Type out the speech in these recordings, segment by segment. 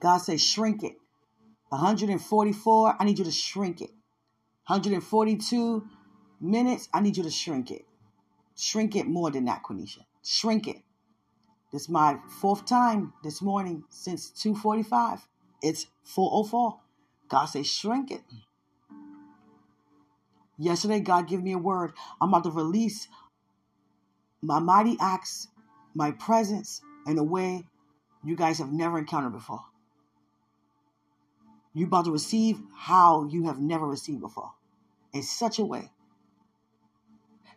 God says, shrink it. 144, I need you to shrink it. 142 minutes, I need you to shrink it. Shrink it more than that, Quenisha. Shrink it. This is my fourth time this morning since 245. It's 404. God says, shrink it. Yesterday, God gave me a word. I'm about to release my mighty acts, my presence in a way you guys have never encountered before. You're about to receive how you have never received before in such a way.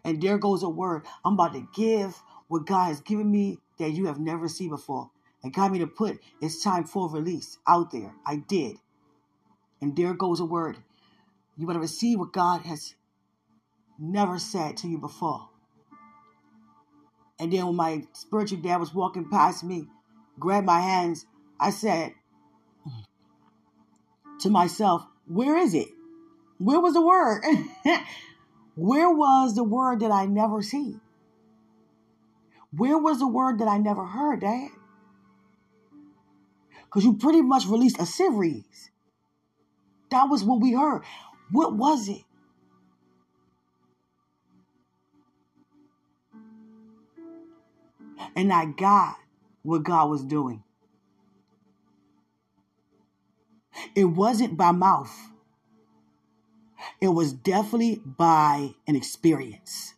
And there goes a word. I'm about to give what God has given me that you have never seen before. And got me to put it's time for release out there. I did. And there goes a word. You better receive what God has never said to you before. And then when my spiritual dad was walking past me, grabbed my hands, I said to myself, Where is it? Where was the word? Where was the word that I never see? Where was the word that I never heard, Dad? Because you pretty much released a series. That was what we heard. What was it? And I got what God was doing. It wasn't by mouth. It was definitely by an experience.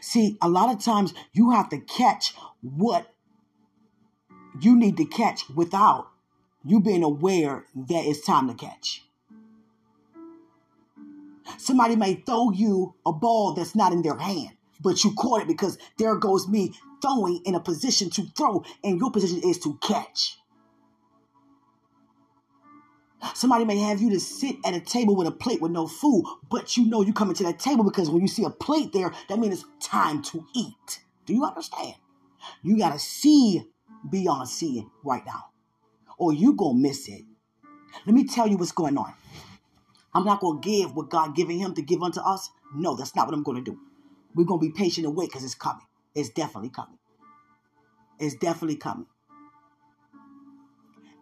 See, a lot of times you have to catch what you need to catch without you being aware that it's time to catch. Somebody may throw you a ball that's not in their hand, but you caught it because there goes me throwing in a position to throw, and your position is to catch. Somebody may have you to sit at a table with a plate with no food, but you know you coming to that table because when you see a plate there, that means it's time to eat. Do you understand? You gotta see beyond seeing right now, or you gonna miss it. Let me tell you what's going on. I'm not gonna give what God giving him to give unto us. No, that's not what I'm gonna do. We're gonna be patient and wait because it's coming. It's definitely coming. It's definitely coming.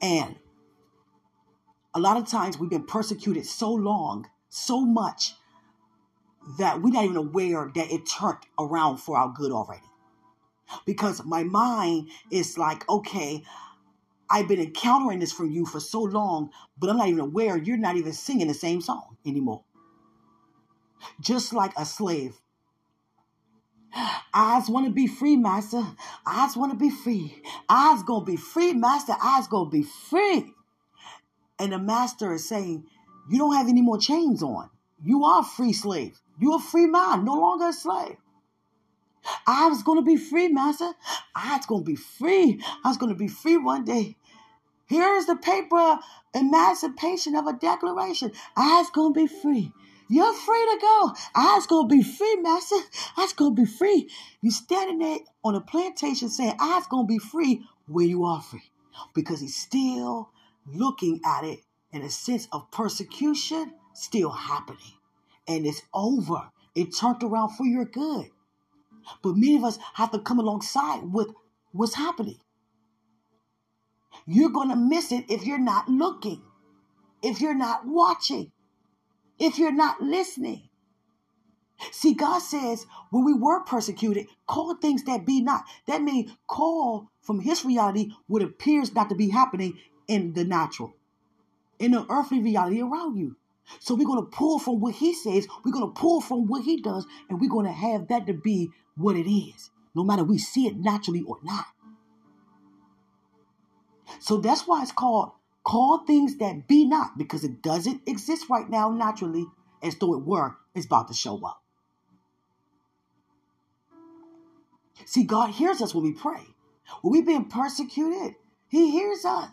And a lot of times we've been persecuted so long, so much, that we're not even aware that it turned around for our good already. Because my mind is like, okay, I've been encountering this from you for so long, but I'm not even aware you're not even singing the same song anymore. Just like a slave. I just want to be free, master. I just want to be free. I's just gonna be free, master. I's just gonna be free. And the master is saying, You don't have any more chains on. You are a free slave. You're a free man, no longer a slave. I was going to be free, master. I was going to be free. I was going to be free one day. Here is the paper emancipation of a declaration. I was going to be free. You're free to go. I's to be free, master. I's to be free. You standing there on a plantation saying, I's to be free when you are free. Because he's still looking at it in a sense of persecution still happening. And it's over. It turned around for your good. But many of us have to come alongside with what's happening. You're going to miss it if you're not looking, if you're not watching, if you're not listening. See, God says when we were persecuted, call things that be not. That means call from His reality what appears not to be happening in the natural, in the earthly reality around you. So we're going to pull from what he says, we're going to pull from what he does, and we're going to have that to be what it is, no matter we see it naturally or not. So that's why it's called call things that be not, because it doesn't exist right now naturally, as though it were, it's about to show up. See, God hears us when we pray. When we've been persecuted, He hears us.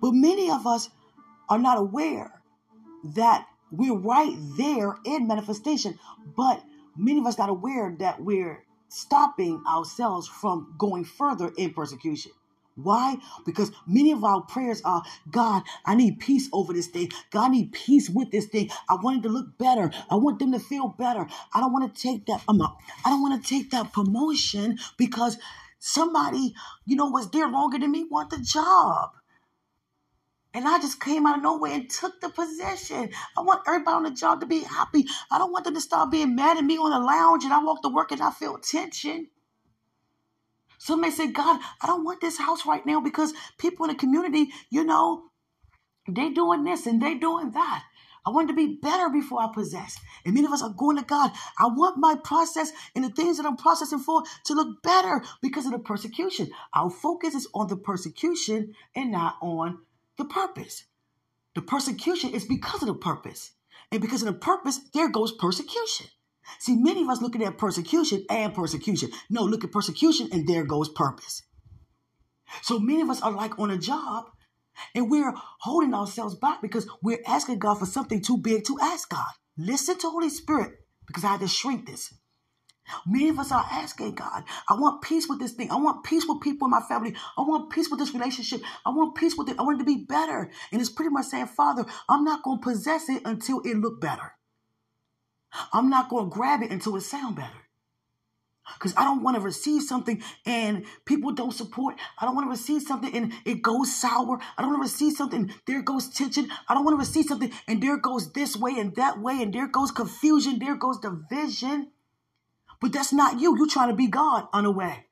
But many of us are not aware that we're right there in manifestation, but many of us not aware that we're stopping ourselves from going further in persecution. Why? Because many of our prayers are, God, I need peace over this thing. God, I need peace with this thing. I want it to look better. I want them to feel better. I don't want to take that. I'm up. I don't want to take that promotion because somebody, you know, was there longer than me, want the job. And I just came out of nowhere and took the position. I want everybody on the job to be happy. I don't want them to start being mad at me on the lounge and I walk to work and I feel tension. Some may say, God, I don't want this house right now because people in the community, you know, they doing this and they doing that. I want to be better before I possess. And many of us are going to God. I want my process and the things that I'm processing for to look better because of the persecution. Our focus is on the persecution and not on the purpose. The persecution is because of the purpose. And because of the purpose, there goes persecution. See, many of us looking at persecution and persecution. No, look at persecution and there goes purpose. So many of us are like on a job and we're holding ourselves back because we're asking God for something too big to ask God. Listen to Holy Spirit because I had to shrink this. Many of us are asking God, I want peace with this thing. I want peace with people in my family. I want peace with this relationship. I want peace with it. I want it to be better. And it's pretty much saying, Father, I'm not going to possess it until it look better. I'm not going to grab it until it sound better. Because I don't want to receive something and people don't support. I don't want to receive something and it goes sour. I don't want to receive something, there goes tension. I don't want to receive something and there goes this way and that way and there goes confusion, there goes division. But that's not you. You're trying to be God on the way.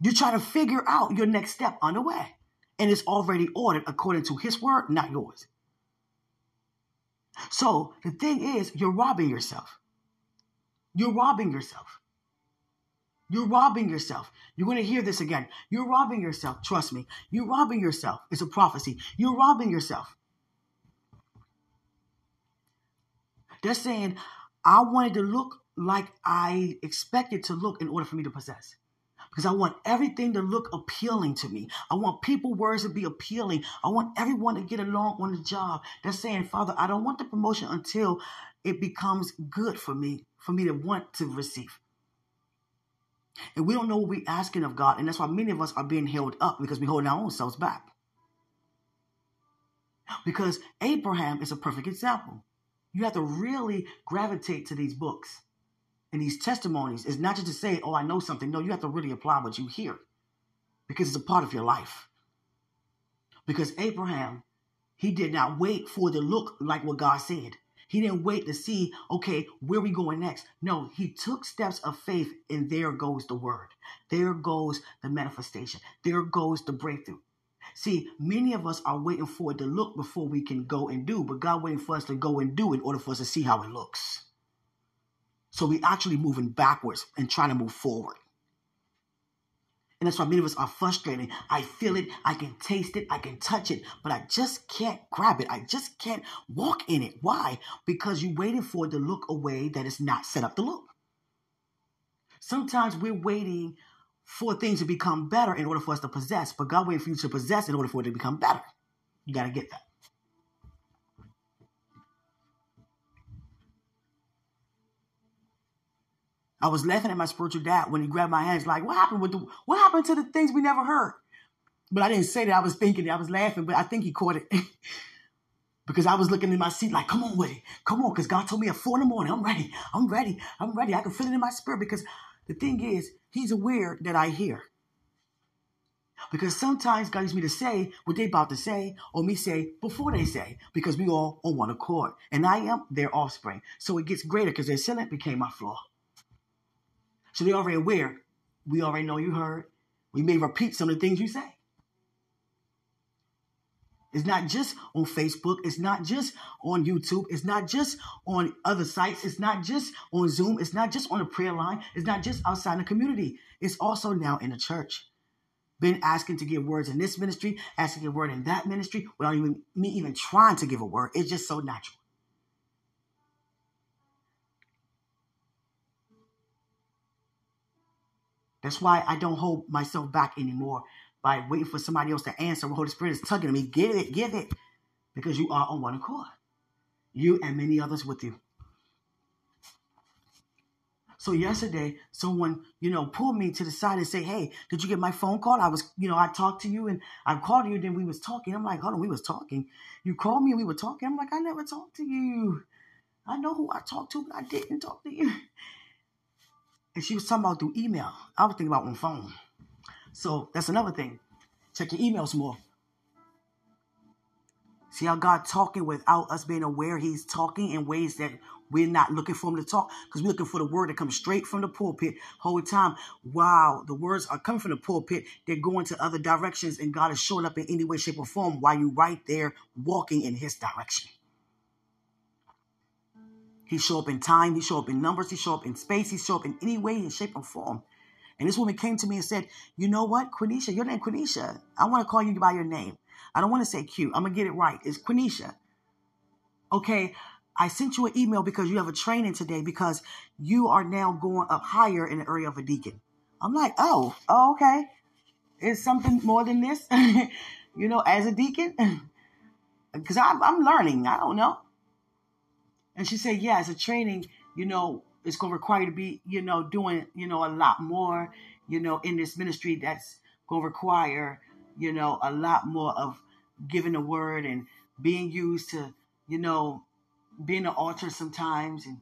You're trying to figure out your next step on the way. And it's already ordered according to his word, not yours. So the thing is, you're robbing yourself. You're robbing yourself. You're robbing yourself. You're going to hear this again. You're robbing yourself. Trust me. You're robbing yourself. It's a prophecy. You're robbing yourself. They're saying, I wanted to look like I expected to look in order for me to possess. Because I want everything to look appealing to me. I want people words to be appealing. I want everyone to get along on the job. They're saying, Father, I don't want the promotion until it becomes good for me, for me to want to receive. And we don't know what we're asking of God. And that's why many of us are being held up because we hold our own selves back. Because Abraham is a perfect example. You have to really gravitate to these books and these testimonies. is not just to say, oh, I know something. No, you have to really apply what you hear because it's a part of your life. Because Abraham, he did not wait for the look like what God said. He didn't wait to see, okay, where we going next. No, he took steps of faith, and there goes the word. There goes the manifestation. There goes the breakthrough. See, many of us are waiting for it to look before we can go and do, but God waiting for us to go and do in order for us to see how it looks. So we're actually moving backwards and trying to move forward. And that's why many of us are frustrated. I feel it, I can taste it, I can touch it, but I just can't grab it. I just can't walk in it. Why? Because you're waiting for it to look a way that is not set up to look. Sometimes we're waiting for things to become better in order for us to possess, but God waiting for you to possess in order for it to become better. You got to get that. I was laughing at my spiritual dad when he grabbed my hands, like, what happened with the what happened to the things we never heard? But I didn't say that. I was thinking It. I was laughing, but I think he caught it. because I was looking in my seat like, come on with it. Come on, because God told me at four in the morning, I'm ready. I'm ready. I'm ready. I can feel it in my spirit because the thing is, he's aware that I hear. Because sometimes God needs me to say what they about to say, or me say before they say, because we all on one accord. And I am their offspring. So it gets greater because their sin became my flaw. So they're already aware. We already know you heard. We may repeat some of the things you say. It's not just on Facebook. It's not just on YouTube. It's not just on other sites. It's not just on Zoom. It's not just on a prayer line. It's not just outside the community. It's also now in the church. Been asking to give words in this ministry, asking give word in that ministry, without even me even trying to give a word. It's just so natural. That's why I don't hold myself back anymore by waiting for somebody else to answer. The Holy Spirit is tugging at me. Give it, give it. Because you are on one accord. You and many others with you. So yesterday, someone, you know, pulled me to the side and say, "Hey, did you get my phone call? I was, you know, I talked to you and I called you. Then we was talking. I'm like, hold on, we was talking. You called me and we were talking. I'm like, I never talked to you. I know who I talked to, but I didn't talk to you. And she was talking about through email. I was thinking about on phone. So that's another thing. Check your emails more. See how God talking without us being aware He's talking in ways that we're not looking for Him to talk because we're looking for the word to come straight from the pulpit whole time. Wow, the words are coming from the pulpit. They're going to other directions, and God is showing up in any way, shape, or form while you're right there walking in His direction. He show up in time. He show up in numbers. He show up in space. He show up in any way, in shape, or form. And this woman came to me and said, "You know what, Quenisha? Your name Quenisha. I want to call you by your name." I don't want to say cute. I'm to get it right. It's Quenisha. Okay, I sent you an email because you have a training today because you are now going up higher in the area of a deacon. I'm like, oh, oh okay. It's something more than this, you know, as a deacon? Because I'm learning. I don't know. And she said, yeah, as a training, you know, it's going to require you to be, you know, doing, you know, a lot more, you know, in this ministry that's going to require you know, a lot more of giving the word and being used to, you know, being an altar sometimes. And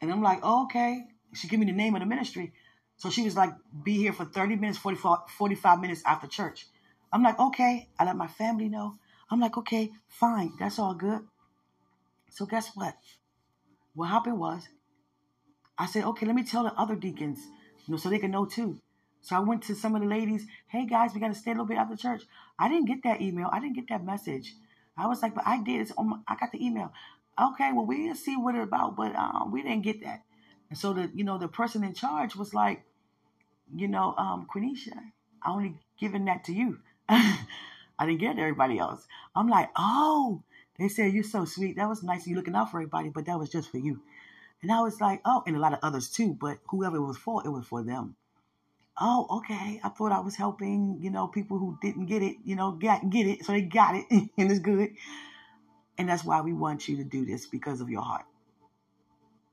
and I'm like, oh, okay. She gave me the name of the ministry. So she was like, be here for 30 minutes, 45, 45 minutes after church. I'm like, okay. I let my family know. I'm like, okay, fine. That's all good. So guess what? What happened was, I said, okay, let me tell the other deacons, you know, so they can know too. So I went to some of the ladies, hey guys, we got to stay a little bit after church. I didn't get that email. I didn't get that message. I was like, but I did. It's on my, I got the email. Okay, well, we didn't see what it's about, but um, we didn't get that. And so the, you know, the person in charge was like, you know, um, Quenisha, I only given that to you. I didn't get it to everybody else. I'm like, oh, they said you're so sweet. That was nice. You looking out for everybody, but that was just for you. And I was like, oh, and a lot of others too. But whoever it was for, it was for them oh, okay, I thought I was helping, you know, people who didn't get it, you know, get get it, so they got it, and it's good. And that's why we want you to do this because of your heart.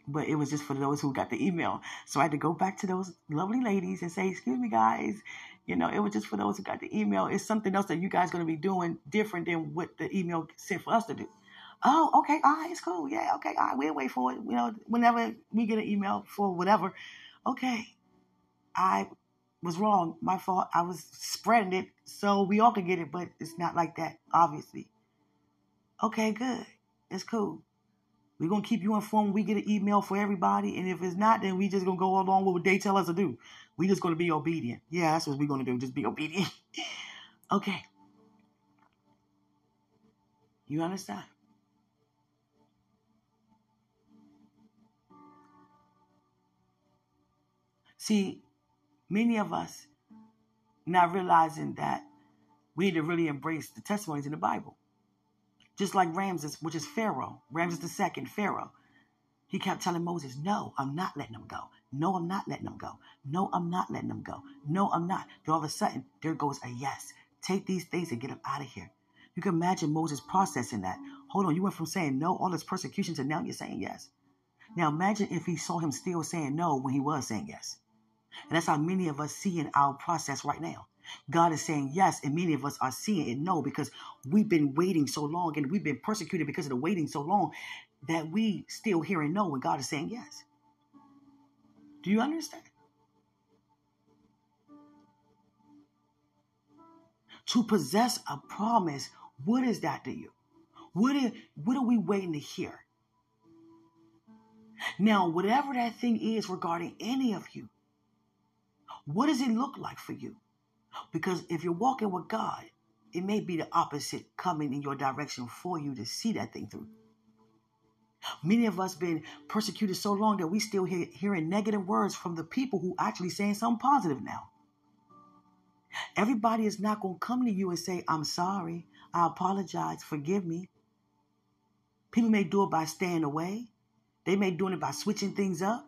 But it was just for those who got the email. So I had to go back to those lovely ladies and say, excuse me, guys. You know, it was just for those who got the email. It's something else that you guys going to be doing different than what the email said for us to do. Oh, okay. All right. It's cool. Yeah. Okay. All right. We'll wait for it. You know, whenever we get an email for whatever. Okay. I was wrong. My fault. I was spreading it so we all could get it, but it's not like that, obviously. Okay, good. It's cool. We're gonna keep you informed. We get an email for everybody, and if it's not, then we just gonna go along with what they tell us to do. We just gonna be obedient. Yeah, that's what we're gonna do. Just be obedient. okay. You understand? See, many of us not realizing that we need to really embrace the testimonies in the Bible. Just like Ramses, which is Pharaoh, Ramses II, Pharaoh. He kept telling Moses, No, I'm not letting them go. No, I'm not letting them go. No, I'm not letting them go. No, I'm not. Then all of a sudden, there goes a yes. Take these things and get them out of here. You can imagine Moses processing that. Hold on, you went from saying no, all this persecution, to now you're saying yes. Now imagine if he saw him still saying no when he was saying yes. And that's how many of us see in our process right now. God is saying yes, and many of us are seeing it no because we've been waiting so long and we've been persecuted because of the waiting so long that we still hear and know when God is saying yes. Do you understand? To possess a promise, what is that to you? What is, what are we waiting to hear? Now, whatever that thing is regarding any of you, what does it look like for you? Because if you're walking with God, it may be the opposite coming in your direction for you to see that thing through. Many of us been persecuted so long that we still hear, hearing negative words from the people who actually saying something positive now. Everybody is not going to come to you and say, I'm sorry, I apologize, forgive me. People may do it by staying away. They may do it by switching things up.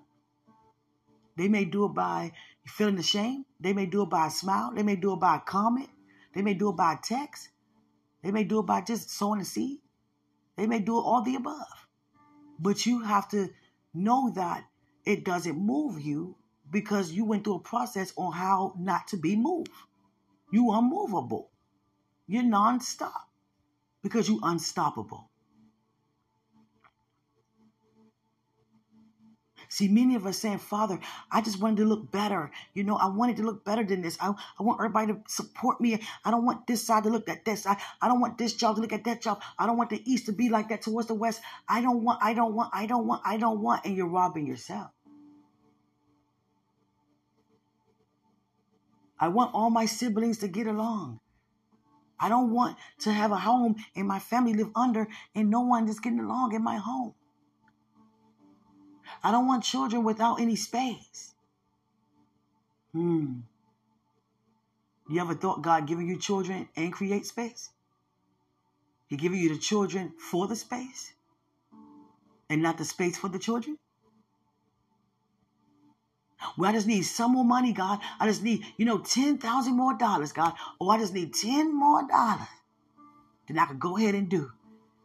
They may do it by feeling ashamed. They may do it by a smile. They may do it by a comment. They may do it by a text. They may do it by just sowing a seed. They may do it all the above. But you have to know that it doesn't move you because you went through a process on how not to be moved. You unmovable. You're nonstop because you are unstoppable. See, many of us saying, Father, I just wanted to look better. You know, I wanted to look better than this. I, I want everybody to support me. I don't want this side to look at this. I, I don't want this job to look at that job. I don't want the east to be like that towards the west. I don't want, I don't want, I don't want, I don't want. And you're robbing yourself. I want all my siblings to get along. I don't want to have a home and my family live under and no one is getting along in my home. I don't want children without any space. Hmm. You ever thought God giving you children and create space? He giving you the children for the space and not the space for the children? Well, I just need some more money, God. I just need, you know, 10,000 more dollars, God. Or I just need 10 more dollars. Then I could go ahead and do.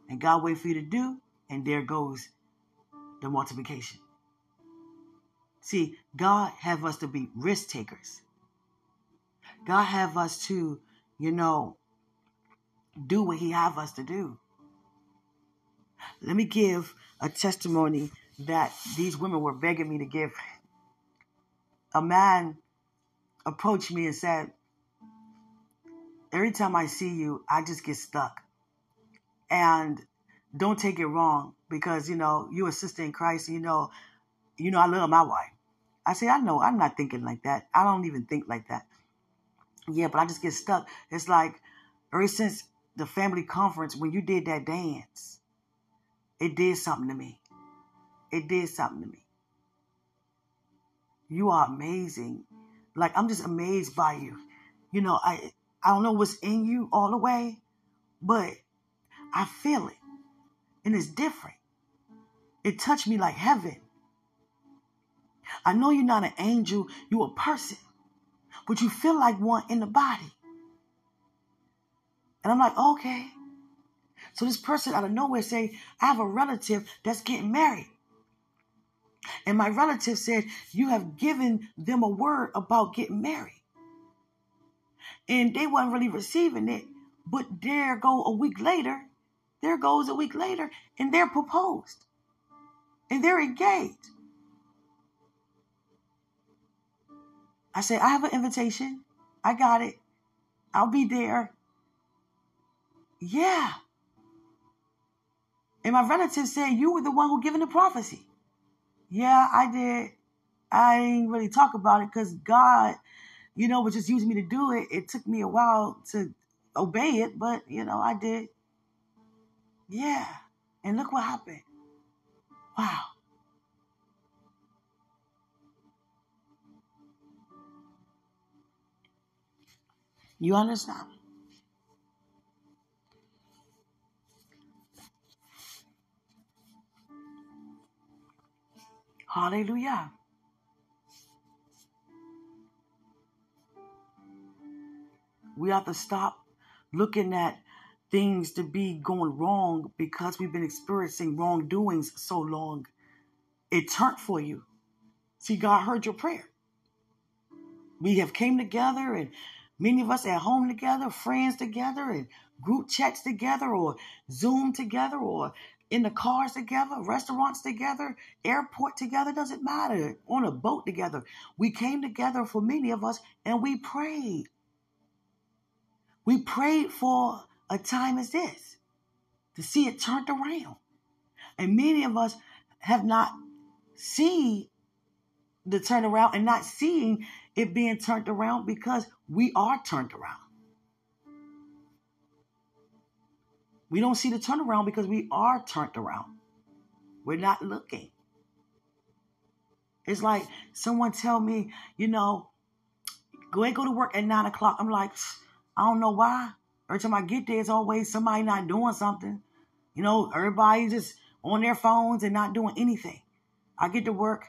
And God wait for you to do, and there goes the multiplication. See, God have us to be risk takers. God have us to, you know, do what he have us to do. Let me give a testimony that these women were begging me to give. A man approached me and said, Every time I see you, I just get stuck. And don't take it wrong because, you know, you're a sister in Christ. You know, you know, I love my wife. I say, I know, I'm not thinking like that. I don't even think like that. Yeah, but I just get stuck. It's like ever since the family conference, when you did that dance, it did something to me. It did something to me. You are amazing. Like I'm just amazed by you. You know, I I don't know what's in you all the way, but I feel it. And it's different. It touched me like heaven. I know you're not an angel, you're a person, but you feel like one in the body. And I'm like, okay. So this person out of nowhere say, I have a relative that's getting married. And my relative said, you have given them a word about getting married. And they weren't really receiving it. But there go a week later, there goes a week later, and they're proposed. And they're engaged. I said, I have an invitation. I got it. I'll be there. Yeah. And my relative said, You were the one who given the prophecy. Yeah, I did. I didn't really talk about it because God, you know, was just using me to do it. It took me a while to obey it, but, you know, I did. Yeah. And look what happened. Wow. You understand? Hallelujah. We have to stop looking at things to be going wrong because we've been experiencing wrongdoings so long. It turned for you. See, God heard your prayer. We have came together and Many of us at home together, friends together, and group chats together, or Zoom together, or in the cars together, restaurants together, airport together, doesn't matter, on a boat together. We came together for many of us and we prayed. We prayed for a time as this to see it turned around. And many of us have not seen the turnaround and not seeing it being turned around because we are turned around. We don't see the turnaround because we are turned around. We're not looking. It's like someone tell me, you know, go ahead, go to work at nine o'clock. I'm like, I don't know why. Every time I get there, it's always somebody not doing something. You know, everybody just on their phones and not doing anything. I get to work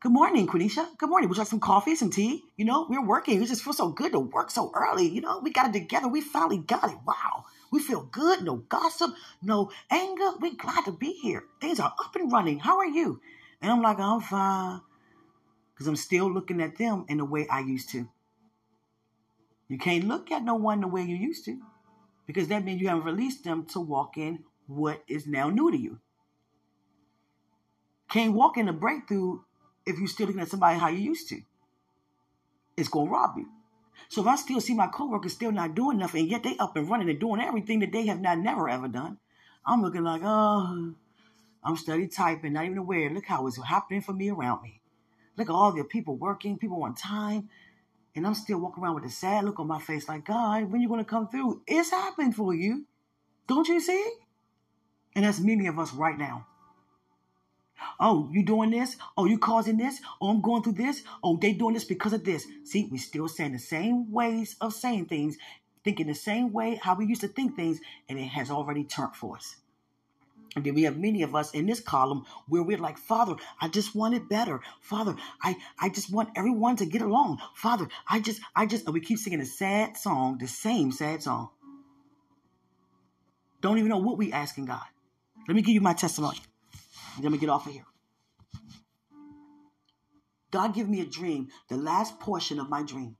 Good morning, Quenisha. Good morning. Would you like some coffee, some tea? You know, we're working. It just feels so good to work so early. You know, we got it together. We finally got it. Wow. We feel good. No gossip, no anger. We're glad to be here. Things are up and running. How are you? And I'm like, I'm fine. Because I'm still looking at them in the way I used to. You can't look at no one the way you used to. Because that means you haven't released them to walk in what is now new to you. Can't walk in a breakthrough if you're still looking at somebody how you used to. It's gonna rob you. So if I still see my coworkers still not doing nothing, yet they up and running and doing everything that they have not never ever done, I'm looking like, oh, I'm study typing, not even aware. Look how it's happening for me around me. Look at all the people working, people on time, and I'm still walking around with a sad look on my face, like, God, when you gonna come through? It's happened for you. Don't you see? And that's many of us right now. Oh, you doing this? Oh, you causing this? Oh, I'm going through this? Oh, they doing this because of this. See, we still saying the same ways of saying things, thinking the same way how we used to think things, and it has already turned for us. And then we have many of us in this column where we're like, Father, I just want it better. Father, I, I just want everyone to get along. Father, I just, I just, and we keep singing the sad song, the same sad song. Don't even know what we asking God. Let me give you my testimony. Let me get off of here. God give me a dream, the last portion of my dream.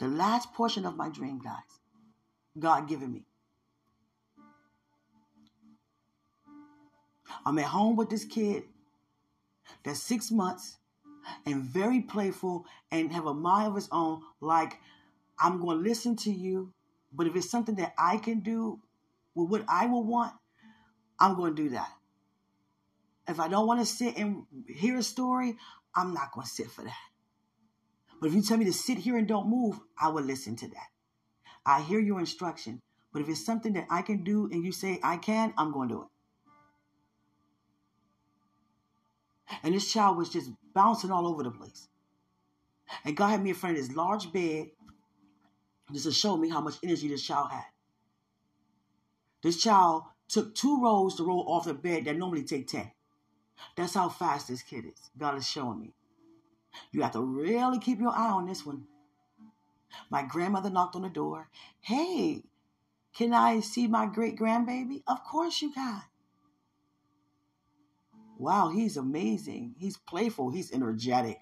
The last portion of my dream, guys. God given me. I'm at home with this kid that's six months and very playful and have a mind of his own. Like, I'm going to listen to you, but if it's something that I can do with what I will want, I'm going to do that. If I don't want to sit and hear a story, I'm not going to sit for that. But if you tell me to sit here and don't move, I will listen to that. I hear your instruction. But if it's something that I can do and you say I can, I'm going to do it. And this child was just bouncing all over the place. And God had me in front of this large bed just to show me how much energy this child had. This child took two rolls to roll off the bed that normally take 10. That's how fast this kid is. God is showing me. You have to really keep your eye on this one. My grandmother knocked on the door. Hey, can I see my great grandbaby? Of course you can. Wow, he's amazing. He's playful. He's energetic.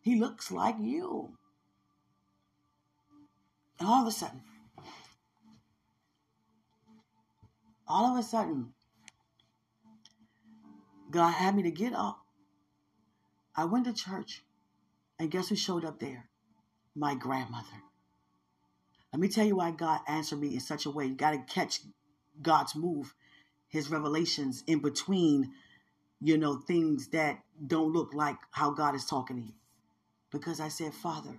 He looks like you. And all of a sudden, all of a sudden, God had me to get up. I went to church, and guess who showed up there? My grandmother. Let me tell you why God answered me in such a way. You got to catch God's move his revelations in between, you know, things that don't look like how God is talking to you. Because I said, Father,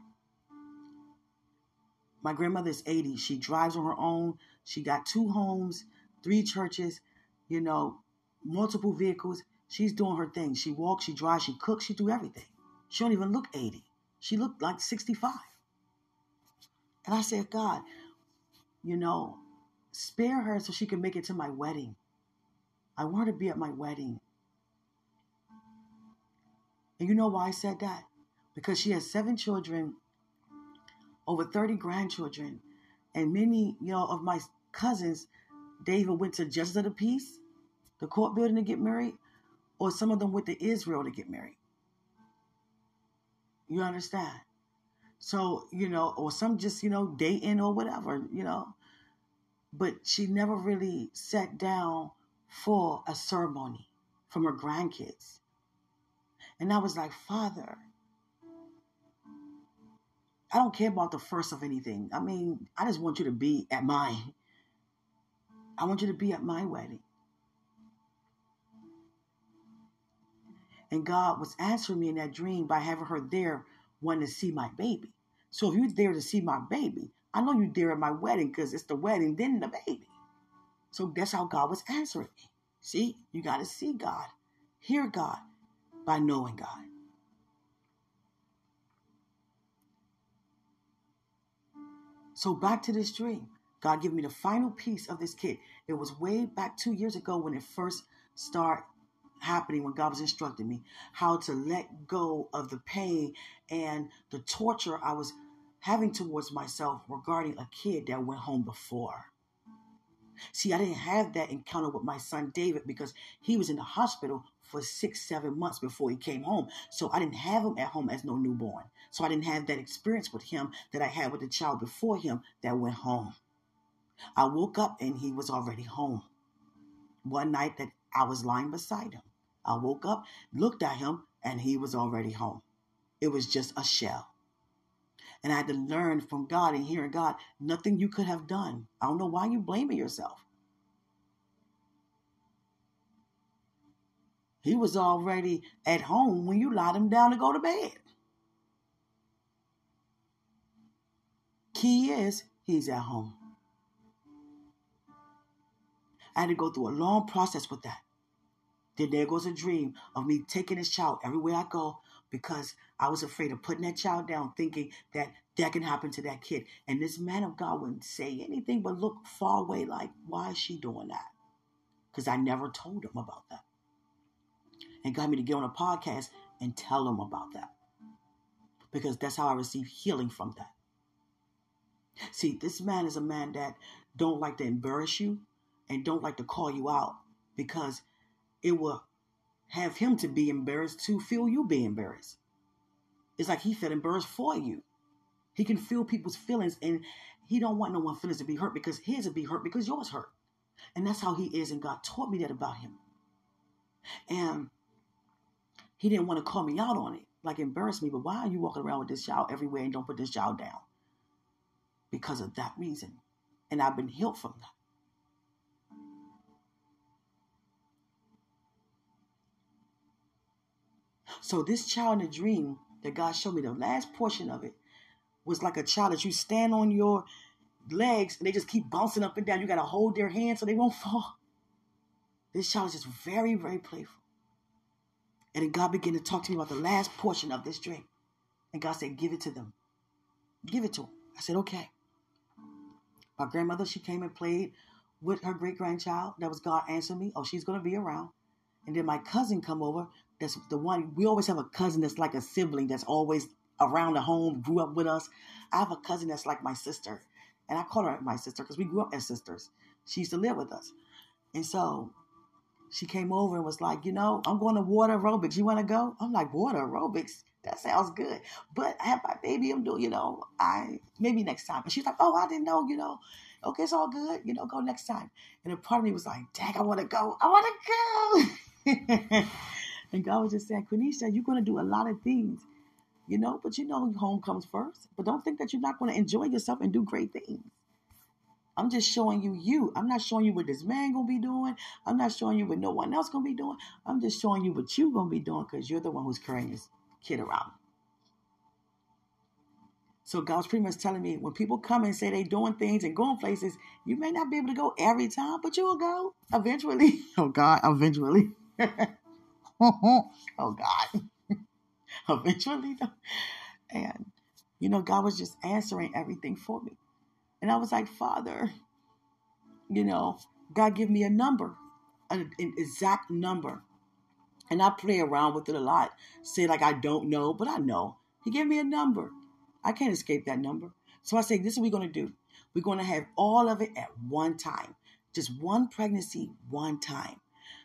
my grandmother is 80. She drives on her own. She got two homes, three churches, you know, multiple vehicles. She's doing her thing. She walks, she drives, she cooks, she do everything. She don't even look 80. She looked like 65. And I said, God, you know, spare her so she can make it to my wedding. I want her to be at my wedding. And you know why I said that? Because she has seven children, over 30 grandchildren, and many, you know, of my cousins, they even went to Justice of the Peace, the court building to get married, or some of them went to Israel to get married. You understand? So, you know, or some just, you know, dating or whatever, you know. But she never really sat down for a ceremony from her grandkids. And I was like, Father, I don't care about the first of anything. I mean, I just want you to be at mine. I want you to be at my wedding. And God was answering me in that dream by having her there wanting to see my baby. So if you're there to see my baby, I know you're there at my wedding because it's the wedding, then the baby. So that's how God was answering me. See, you got to see God, hear God by knowing God. So back to this dream. God gave me the final piece of this kid. It was way back two years ago when it first started happening, when God was instructing me how to let go of the pain and the torture I was having towards myself regarding a kid that went home before. See, I didn't have that encounter with my son David because he was in the hospital for six, seven months before he came home. So I didn't have him at home as no newborn. So I didn't have that experience with him that I had with the child before him that went home. I woke up and he was already home. One night that I was lying beside him, I woke up, looked at him, and he was already home. It was just a shell. And I had to learn from God and hearing God, nothing you could have done. I don't know why you blaming yourself. He was already at home when you lied him down to go to bed. Key is, he's at home. I had to go through a long process with that. Then there goes a dream of me taking this child everywhere I go because I was afraid of putting that child down, thinking that that can happen to that kid. And this man of God wouldn't say anything but look far away, like, why is she doing that? Because I never told him about that. And got me to get on a podcast and tell him about that. Because that's how I received healing from that. See, this man is a man that don't like to embarrass you and don't like to call you out because it will have him to be embarrassed to feel you be embarrassed. It's like he felt embarrassed for you. He can feel people's feelings and he don't want no one feelings to be hurt because his will be hurt because yours hurt. And that's how he is. And God taught me that about him. And he didn't want to call me out on it, like embarrass me. But why are you walking around with this child everywhere and don't put this child down? Because of that reason. And I've been healed from that. So this child in the dream that God showed me, the last portion of it was like a child that you stand on your legs and they just keep bouncing up and down. You got to hold their hands so they won't fall. This child is just very, very playful. And then God began to talk to me about the last portion of this dream. And God said, Give it to them. Give it to them. I said, Okay. My grandmother, she came and played with her great grandchild. That was God answering me. Oh, she's going to be around. And then my cousin come over that's the one we always have a cousin that's like a sibling that's always around the home, grew up with us. I have a cousin that's like my sister, and I call her my sister because we grew up as sisters. She used to live with us, and so she came over and was like, you know, I'm going to water aerobics. You want to go? I'm like, water aerobics. That sounds good. But I have my baby. I'm doing, you know, I maybe next time. And she's like, oh, I didn't know, you know. Okay, it's all good. You know, go next time. And a part of me was like, dang, I want to go. I want to go. And God was just saying, Quenisha, you're going to do a lot of things, you know, but you know, home comes first. But don't think that you're not going to enjoy yourself and do great things. I'm just showing you you. I'm not showing you what this man gonna be doing. I'm not showing you what no one else gonna be doing. I'm just showing you what you gonna be doing because you're the one who's carrying this kid around. So God's pretty much telling me when people come and say they doing things and going places, you may not be able to go every time, but you will go eventually. Oh God, eventually. oh God. Eventually, and you know, God was just answering everything for me. And I was like, Father, you know, God give me a number, an, an exact number. And I play around with it a lot. Say like I don't know, but I know. He gave me a number. I can't escape that number. So I say, this is what we're going to do. We're going to have all of it at one time. Just one pregnancy, one time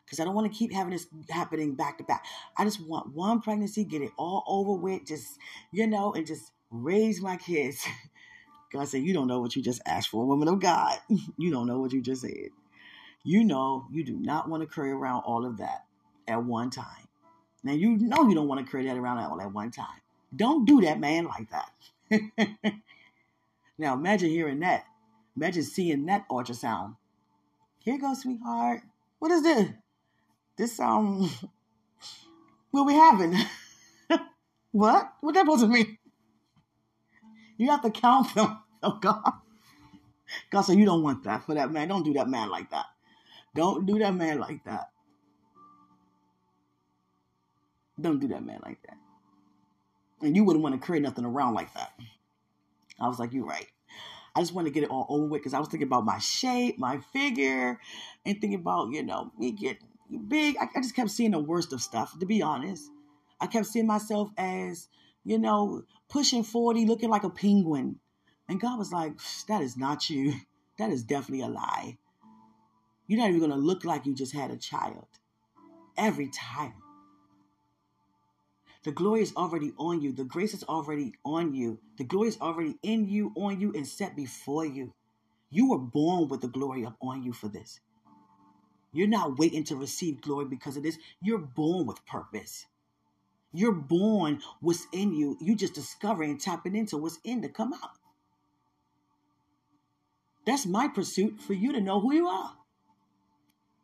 because I don't want to keep having this happening back to back. I just want one pregnancy, get it all over with, just, you know, and just raise my kids. God said, You don't know what you just asked for, woman of God. You don't know what you just said. You know, you do not want to carry around all of that at one time. Now, you know you don't want to carry that around all at one time. Don't do that, man, like that. now, imagine hearing that. Imagine seeing that ultrasound. Here goes, sweetheart. What is this? This um what we having? what? What that supposed to mean? You have to count them. Oh God. God said you don't want that for that man. Don't do that man like that. Don't do that man like that. Don't do that man like that. And you wouldn't want to carry nothing around like that. I was like, you're right. I just want to get it all over with because I was thinking about my shape, my figure, and thinking about, you know, me getting big. I, I just kept seeing the worst of stuff, to be honest. I kept seeing myself as, you know, pushing 40, looking like a penguin. And God was like, that is not you. That is definitely a lie. You're not even going to look like you just had a child. Every time. The glory is already on you. The grace is already on you. The glory is already in you, on you, and set before you. You were born with the glory up on you for this. You're not waiting to receive glory because of this. You're born with purpose. You're born what's in you. You just discovering tapping into what's in to come out. That's my pursuit for you to know who you are.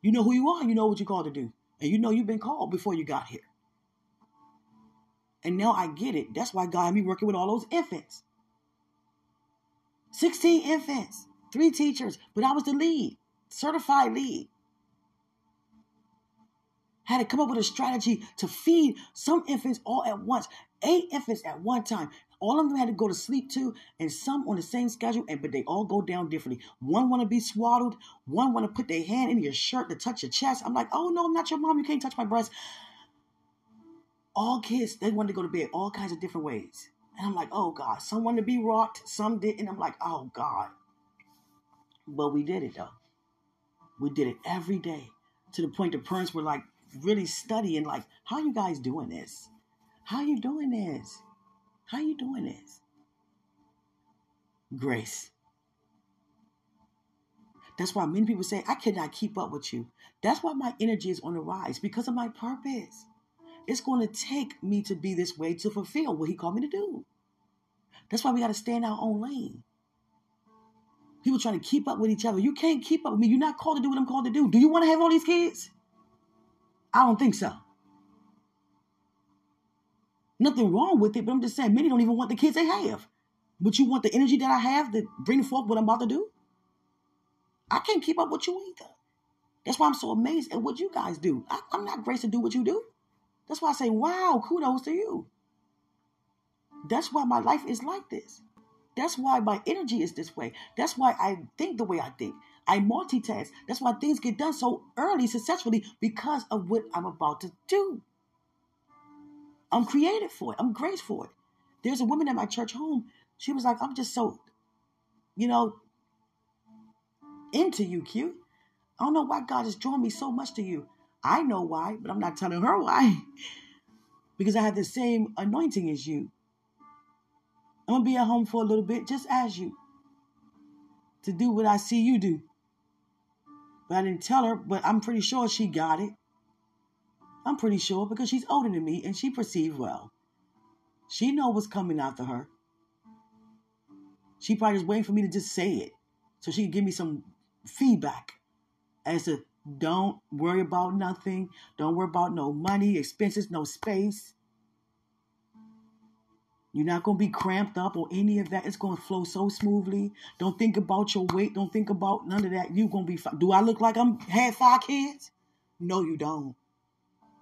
You know who you are, you know what you're called to do. And you know you've been called before you got here. And now I get it. That's why God had me working with all those infants. 16 infants, three teachers, but I was the lead, certified lead. Had to come up with a strategy to feed some infants all at once, eight infants at one time. All of them had to go to sleep too, and some on the same schedule, and but they all go down differently. One want to be swaddled, one want to put their hand in your shirt to touch your chest. I'm like, oh no, I'm not your mom. You can't touch my breast. All kids, they wanted to go to bed all kinds of different ways. And I'm like, oh God, some wanted to be rocked, some didn't. I'm like, oh God. But we did it though. We did it every day to the point the parents were like really studying, like, how you guys doing this? How you doing this? How you doing this? Grace. That's why many people say, I cannot keep up with you. That's why my energy is on the rise because of my purpose. It's going to take me to be this way to fulfill what He called me to do. That's why we got to stay in our own lane. People trying to keep up with each other. You can't keep up with me. You're not called to do what I'm called to do. Do you want to have all these kids? I don't think so. Nothing wrong with it, but I'm just saying many don't even want the kids they have. But you want the energy that I have to bring forth what I'm about to do? I can't keep up with you either. That's why I'm so amazed at what you guys do. I, am not graced to do what you do. That's why I say, wow, kudos to you. That's why my life is like this. That's why my energy is this way. That's why I think the way I think. I multitask. That's why things get done so early, successfully, because of what I'm about to do. I'm created for it. I'm graced for it. There's a woman at my church home. She was like, I'm just so, you know, into you, cute. I don't know why God has drawn me so much to you. I know why, but I'm not telling her why. because I have the same anointing as you. I'm going to be at home for a little bit, just as you, to do what I see you do. But I didn't tell her, but I'm pretty sure she got it. I'm pretty sure because she's older than me and she perceived well. She know what's coming after her. She probably just waiting for me to just say it so she can give me some feedback as to don't worry about nothing. Don't worry about no money, expenses, no space. You're not going to be cramped up or any of that. It's going to flow so smoothly. Don't think about your weight. Don't think about none of that. You're going to be fine. Do I look like I'm had five kids? No, you don't.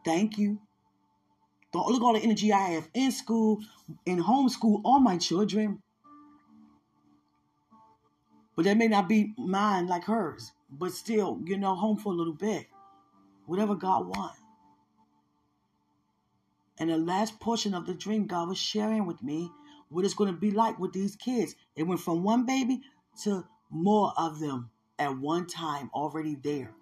Thank you. Don't look all the energy I have in school, in homeschool, all my children. But that may not be mine like hers. But still, you know, home for a little bit. Whatever God wants. And the last portion of the dream God was sharing with me what it's going to be like with these kids. It went from one baby to more of them at one time already there.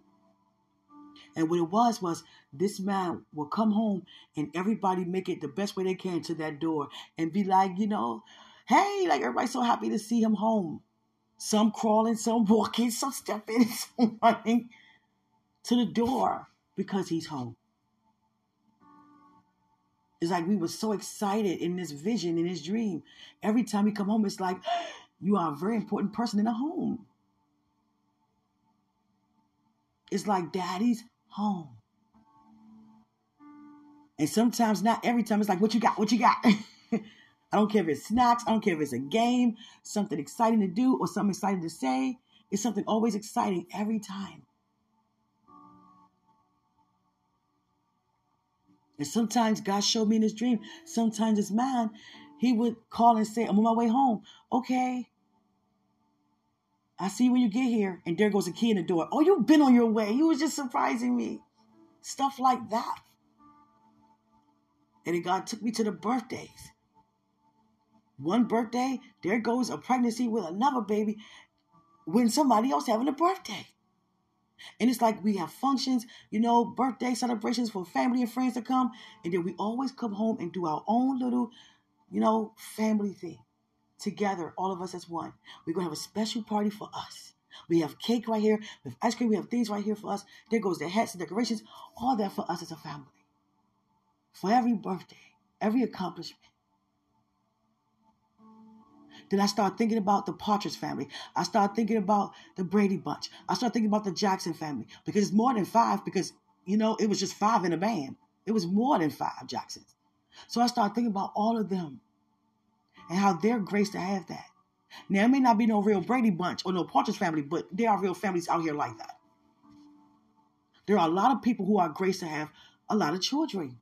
And what it was was this man will come home and everybody make it the best way they can to that door and be like, you know, hey, like everybody's so happy to see him home. Some crawling, some walking, some stepping, some running to the door because he's home. It's like we were so excited in this vision, in this dream. Every time we come home, it's like, you are a very important person in the home. It's like daddy's home. And sometimes, not every time, it's like, what you got? What you got? I don't care if it's snacks. I don't care if it's a game, something exciting to do, or something exciting to say. It's something always exciting every time. And sometimes God showed me in his dream. Sometimes it's mine. He would call and say, I'm on my way home. Okay. I see you when you get here. And there goes a key in the door. Oh, you've been on your way. You was just surprising me. Stuff like that. And then God took me to the birthdays. One birthday, there goes a pregnancy with another baby when somebody else having a birthday. And it's like we have functions, you know, birthday celebrations for family and friends to come. And then we always come home and do our own little, you know, family thing together, all of us as one. We're going to have a special party for us. We have cake right here. We have ice cream. We have things right here for us. There goes the hats and decorations. All that for us as a family. For every birthday, every accomplishment. Then I start thinking about the Partridge family. I start thinking about the Brady Bunch. I start thinking about the Jackson family because it's more than five because, you know, it was just five in a band. It was more than five Jacksons. So I start thinking about all of them and how they're graced to have that. Now, it may not be no real Brady Bunch or no Partridge family, but there are real families out here like that. There are a lot of people who are graced to have a lot of children.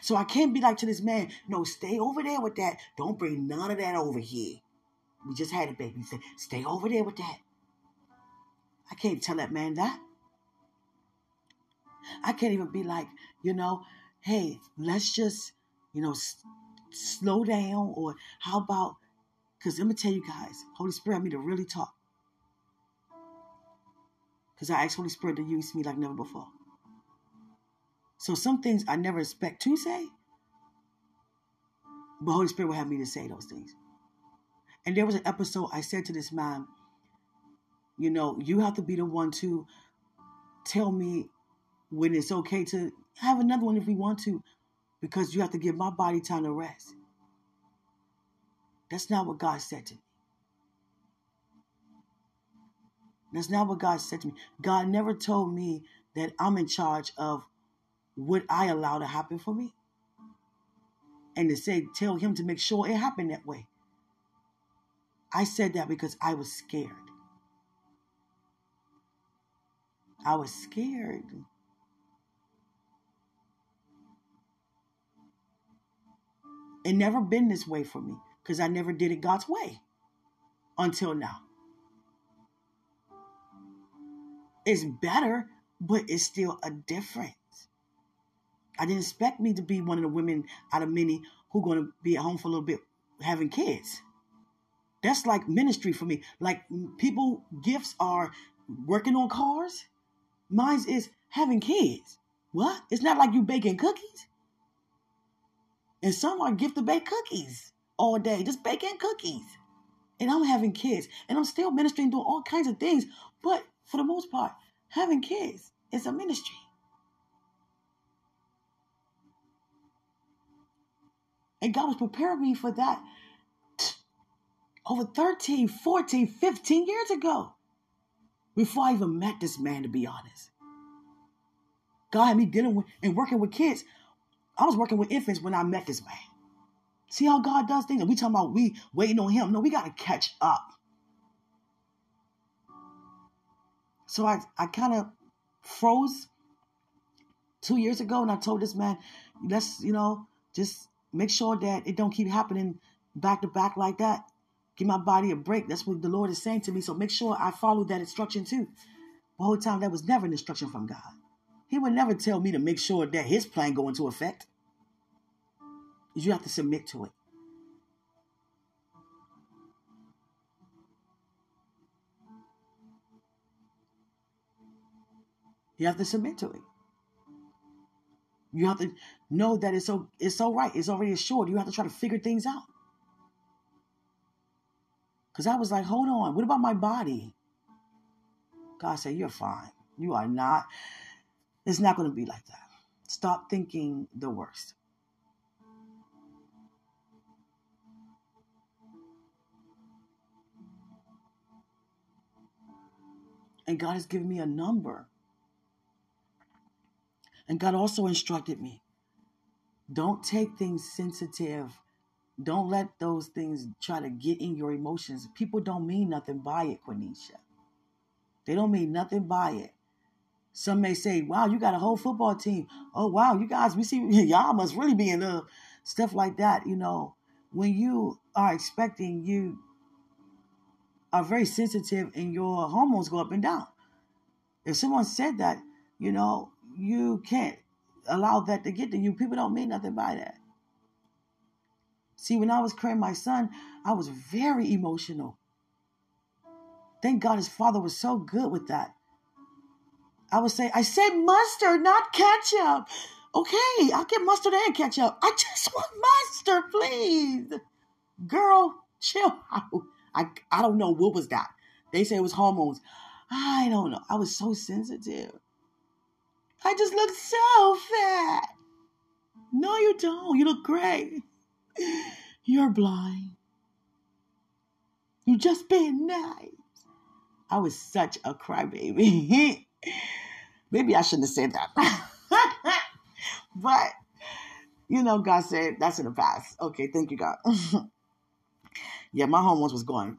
So I can't be like to this man, no, stay over there with that. Don't bring none of that over here. We just had a baby. He said, stay over there with that. I can't tell that man that. I can't even be like, you know, hey, let's just, you know, s- slow down. Or how about, because I'm going to tell you guys, Holy Spirit had me to really talk. Because I asked Holy Spirit to use me like never before. So some things I never expect to say, but Holy Spirit will have me to say those things. And there was an episode I said to this man, you know, you have to be the one to tell me when it's okay to have another one if we want to, because you have to give my body time to rest. That's not what God said to me. That's not what God said to me. God never told me that I'm in charge of would I allow to happen for me? And to say, tell him to make sure it happened that way. I said that because I was scared. I was scared. It never been this way for me because I never did it God's way until now. It's better, but it's still a difference. I didn't expect me to be one of the women out of many who are going to be at home for a little bit having kids. That's like ministry for me. Like people gifts are working on cars. Mine is having kids. What? It's not like you baking cookies. And some are gift to bake cookies all day, just baking cookies. And I'm having kids. And I'm still ministering, doing all kinds of things. But for the most part, having kids is a ministry. And God was preparing me for that over 13, 14, 15 years ago. Before I even met this man, to be honest. God had me dealing with and working with kids. I was working with infants when I met this man. See how God does things? And we talking about we waiting on him. No, we got to catch up. So I, I kind of froze two years ago and I told this man, let's, you know, just make sure that it don't keep happening back to back like that. Give my body a break. That's what the Lord is saying to me. So make sure I follow that instruction too. The whole time that was never an instruction from God. He would never tell me to make sure that his plan go into effect. You have to submit to it. You have to submit to it. You have to know that it's so it's so right. It's already assured. You have to try to figure things out. Because I was like, hold on, what about my body? God said, You're fine. You are not. It's not going to be like that. Stop thinking the worst. And God has given me a number. And God also instructed me don't take things sensitive. Don't let those things try to get in your emotions. People don't mean nothing by it, Quenisha. They don't mean nothing by it. Some may say, wow, you got a whole football team. Oh, wow, you guys, we see y'all must really be in love. Stuff like that, you know. When you are expecting, you are very sensitive and your hormones go up and down. If someone said that, you know, you can't allow that to get to you. People don't mean nothing by that. See, when I was carrying my son, I was very emotional. Thank God his father was so good with that. I would say, I said mustard, not ketchup. Okay, I'll get mustard and ketchup. I just want mustard, please. Girl, chill out. I, I don't know what was that. They say it was hormones. I don't know. I was so sensitive. I just look so fat. No, you don't. You look great. You're blind. You just being nice. I was such a crybaby. Maybe I shouldn't have said that. but, you know, God said that's in the past. Okay, thank you, God. yeah, my hormones was going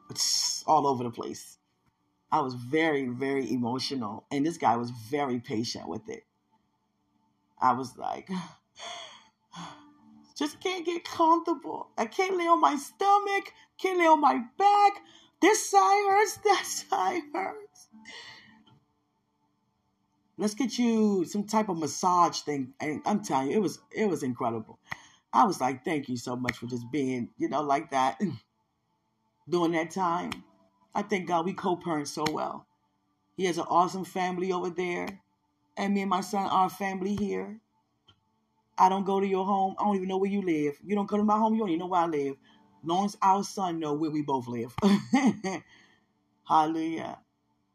all over the place. I was very, very emotional. And this guy was very patient with it. I was like, just can't get comfortable. I can't lay on my stomach, can't lay on my back. This side hurts, that side hurts. Let's get you some type of massage thing. And I'm telling you, it was it was incredible. I was like, thank you so much for just being, you know, like that during that time. I thank God we co-parent so well. He has an awesome family over there. And me and my son are family here. I don't go to your home. I don't even know where you live. You don't come to my home, you don't even know where I live. Long as our son know where we both live. Hallelujah.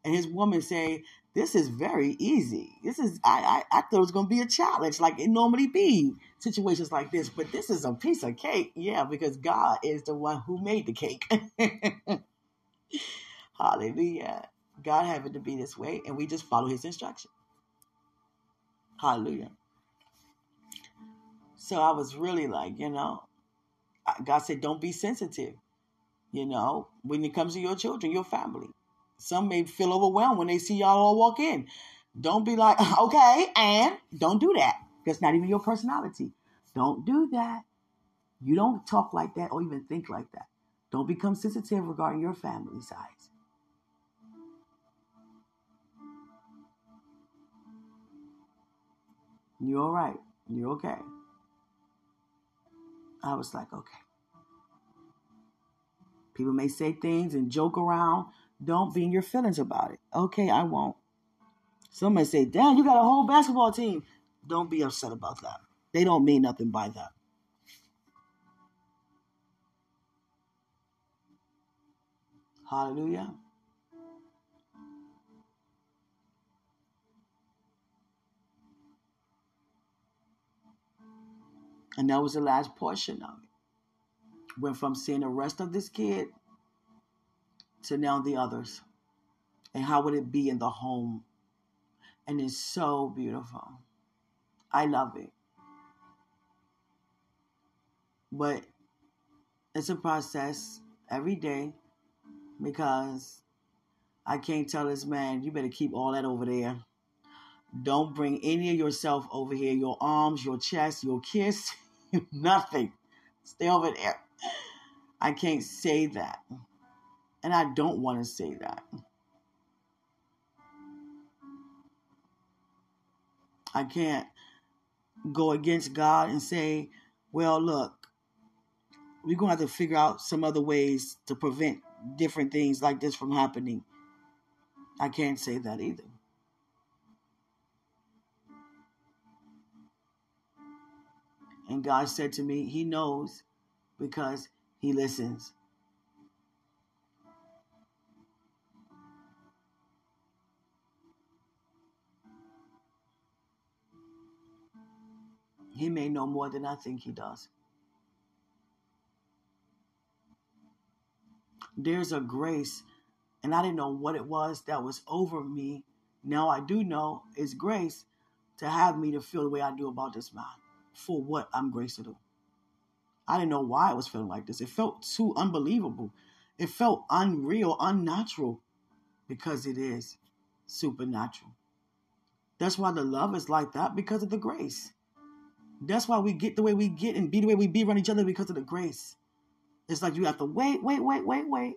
And his woman say, this is very easy. This is I, I, I thought it was gonna be a challenge, like it normally be situations like this, but this is a piece of cake. Yeah, because God is the one who made the cake. Hallelujah. God have it to be this way, and we just follow his instruction. Hallelujah. So I was really like, you know, God said, don't be sensitive, you know, when it comes to your children, your family. Some may feel overwhelmed when they see y'all all walk in. Don't be like, okay, and don't do that. That's not even your personality. Don't do that. You don't talk like that or even think like that. Don't become sensitive regarding your family size. You're all right. You're okay. I was like, okay. People may say things and joke around. Don't be in your feelings about it. Okay, I won't. Somebody say, damn, you got a whole basketball team. Don't be upset about that. They don't mean nothing by that. Hallelujah. And that was the last portion of it. Went from seeing the rest of this kid to now the others. And how would it be in the home? And it's so beautiful. I love it. But it's a process every day because I can't tell this man, you better keep all that over there. Don't bring any of yourself over here, your arms, your chest, your kiss. Nothing. Stay over there. I can't say that. And I don't want to say that. I can't go against God and say, well, look, we're going to have to figure out some other ways to prevent different things like this from happening. I can't say that either. And God said to me, He knows because He listens. He may know more than I think He does. There's a grace, and I didn't know what it was that was over me. Now I do know it's grace to have me to feel the way I do about this man for what I'm graced to do. I didn't know why I was feeling like this. It felt too unbelievable. It felt unreal, unnatural, because it is supernatural. That's why the love is like that because of the grace. That's why we get the way we get and be the way we be around each other because of the grace. It's like you have to wait, wait, wait, wait, wait.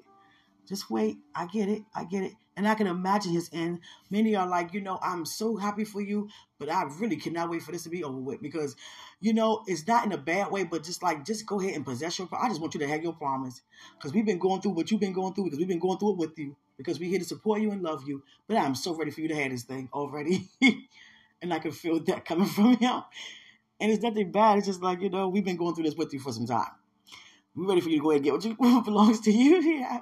Just wait. I get it. I get it. And I can imagine his end. Many are like, you know, I'm so happy for you, but I really cannot wait for this to be over with because, you know, it's not in a bad way, but just like, just go ahead and possess your. I just want you to have your promise because we've been going through what you've been going through because we've been going through it with you because we're here to support you and love you. But I'm so ready for you to have this thing already. and I can feel that coming from him. And it's nothing bad. It's just like, you know, we've been going through this with you for some time. We're ready for you to go ahead and get what, you, what belongs to you. Yeah.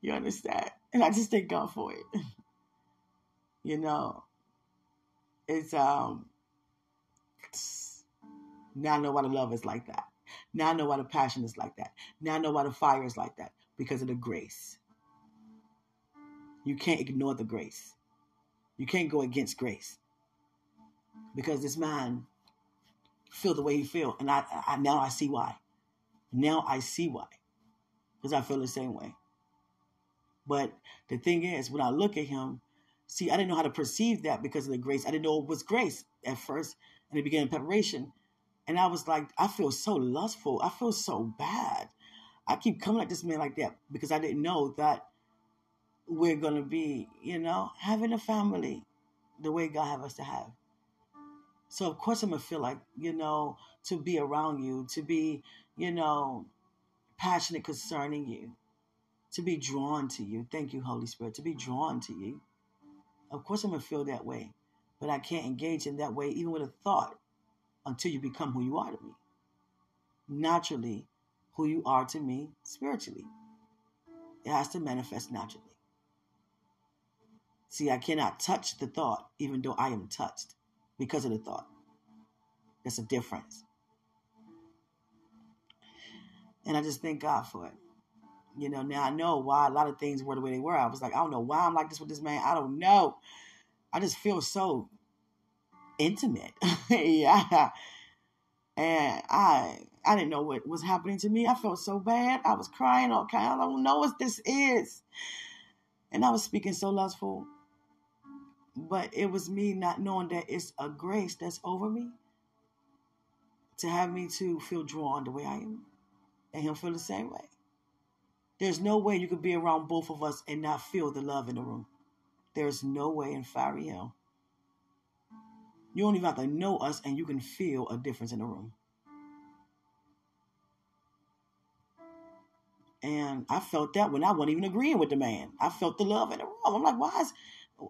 You understand? And I just thank God for it. You know, it's um now I know why the love is like that. Now I know why the passion is like that. Now I know why the fire is like that. Because of the grace. You can't ignore the grace. You can't go against grace. Because this man feel the way he feel. And I, I now I see why. Now I see why. Because I feel the same way. But the thing is, when I look at him, see, I didn't know how to perceive that because of the grace. I didn't know it was grace at first in the beginning of preparation. And I was like, I feel so lustful. I feel so bad. I keep coming at this man like that because I didn't know that we're going to be, you know, having a family the way God have us to have. So of course I'm to feel like, you know, to be around you, to be, you know, passionate concerning you to be drawn to you. Thank you, Holy Spirit, to be drawn to you. Of course, I'm going to feel that way, but I can't engage in that way, even with a thought, until you become who you are to me. Naturally, who you are to me spiritually. It has to manifest naturally. See, I cannot touch the thought, even though I am touched because of the thought. There's a difference. And I just thank God for it. You know, now I know why a lot of things were the way they were. I was like, I don't know why I'm like this with this man. I don't know. I just feel so intimate. yeah. And I I didn't know what was happening to me. I felt so bad. I was crying all kind. I don't know what this is. And I was speaking so lustful. But it was me not knowing that it's a grace that's over me to have me to feel drawn the way I am. And him feel the same way. There's no way you could be around both of us and not feel the love in the room. There's no way in fiery hell. You don't even have to know us and you can feel a difference in the room. And I felt that when I wasn't even agreeing with the man. I felt the love in the room. I'm like, why is,